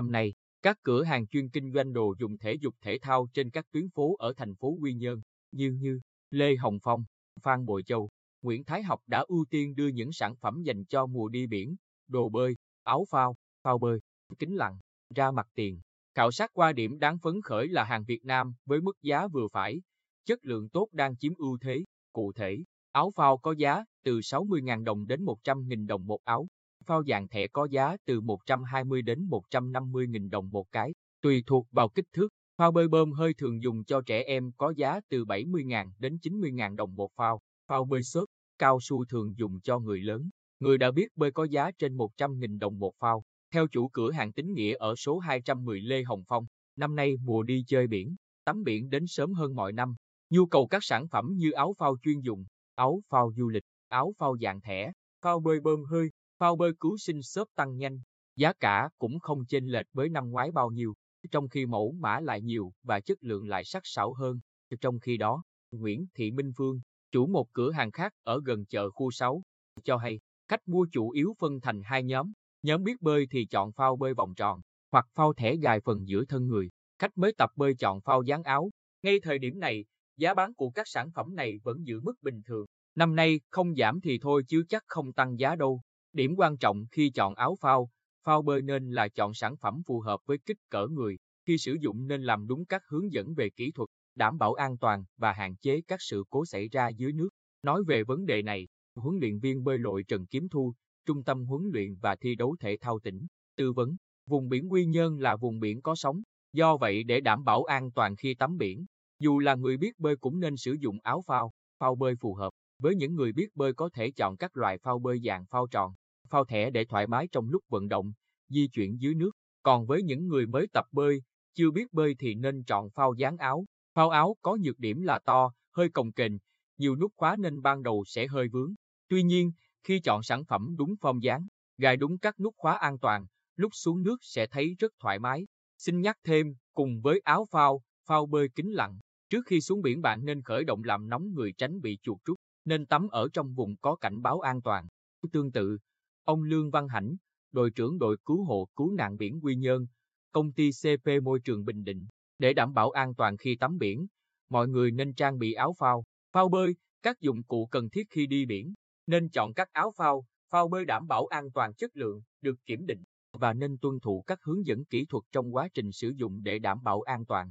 Năm nay, các cửa hàng chuyên kinh doanh đồ dùng thể dục thể thao trên các tuyến phố ở thành phố Quy Nhơn, như như Lê Hồng Phong, Phan Bội Châu, Nguyễn Thái Học đã ưu tiên đưa những sản phẩm dành cho mùa đi biển, đồ bơi, áo phao, phao bơi, kính lặn, ra mặt tiền. Khảo sát qua điểm đáng phấn khởi là hàng Việt Nam với mức giá vừa phải, chất lượng tốt đang chiếm ưu thế. Cụ thể, áo phao có giá từ 60.000 đồng đến 100.000 đồng một áo, phao dạng thẻ có giá từ 120 đến 150 nghìn đồng một cái, tùy thuộc vào kích thước. Phao bơi bơm hơi thường dùng cho trẻ em có giá từ 70.000 đến 90.000 đồng một phao. Phao bơi xốp, cao su thường dùng cho người lớn. Người đã biết bơi có giá trên 100.000 đồng một phao. Theo chủ cửa hàng tính nghĩa ở số 210 Lê Hồng Phong, năm nay mùa đi chơi biển, tắm biển đến sớm hơn mọi năm. Nhu cầu các sản phẩm như áo phao chuyên dụng, áo phao du lịch, áo phao dạng thẻ, phao bơi bơm hơi, phao bơi cứu sinh shop tăng nhanh. Giá cả cũng không chênh lệch với năm ngoái bao nhiêu, trong khi mẫu mã lại nhiều và chất lượng lại sắc sảo hơn. Trong khi đó, Nguyễn Thị Minh Phương, chủ một cửa hàng khác ở gần chợ khu 6, cho hay khách mua chủ yếu phân thành hai nhóm. Nhóm biết bơi thì chọn phao bơi vòng tròn, hoặc phao thẻ dài phần giữa thân người. Khách mới tập bơi chọn phao dáng áo. Ngay thời điểm này, giá bán của các sản phẩm này vẫn giữ mức bình thường. Năm nay không giảm thì thôi chứ chắc không tăng giá đâu. Điểm quan trọng khi chọn áo phao, phao bơi nên là chọn sản phẩm phù hợp với kích cỡ người. Khi sử dụng nên làm đúng các hướng dẫn về kỹ thuật, đảm bảo an toàn và hạn chế các sự cố xảy ra dưới nước. Nói về vấn đề này, huấn luyện viên bơi lội Trần Kiếm Thu, Trung tâm huấn luyện và thi đấu thể thao tỉnh, tư vấn, vùng biển Quy Nhơn là vùng biển có sóng, do vậy để đảm bảo an toàn khi tắm biển, dù là người biết bơi cũng nên sử dụng áo phao, phao bơi phù hợp. Với những người biết bơi có thể chọn các loại phao bơi dạng phao tròn, phao thẻ để thoải mái trong lúc vận động, di chuyển dưới nước. Còn với những người mới tập bơi, chưa biết bơi thì nên chọn phao dáng áo. Phao áo có nhược điểm là to, hơi cồng kềnh, nhiều nút khóa nên ban đầu sẽ hơi vướng. Tuy nhiên, khi chọn sản phẩm đúng form dáng, gài đúng các nút khóa an toàn, lúc xuống nước sẽ thấy rất thoải mái. Xin nhắc thêm, cùng với áo phao, phao bơi kính lặn, trước khi xuống biển bạn nên khởi động làm nóng người tránh bị chuột rút, nên tắm ở trong vùng có cảnh báo an toàn. Tương tự, ông Lương Văn Hảnh, đội trưởng đội cứu hộ cứu nạn biển Quy Nhơn, công ty CP Môi trường Bình Định, để đảm bảo an toàn khi tắm biển, mọi người nên trang bị áo phao, phao bơi, các dụng cụ cần thiết khi đi biển, nên chọn các áo phao, phao bơi đảm bảo an toàn chất lượng, được kiểm định và nên tuân thủ các hướng dẫn kỹ thuật trong quá trình sử dụng để đảm bảo an toàn.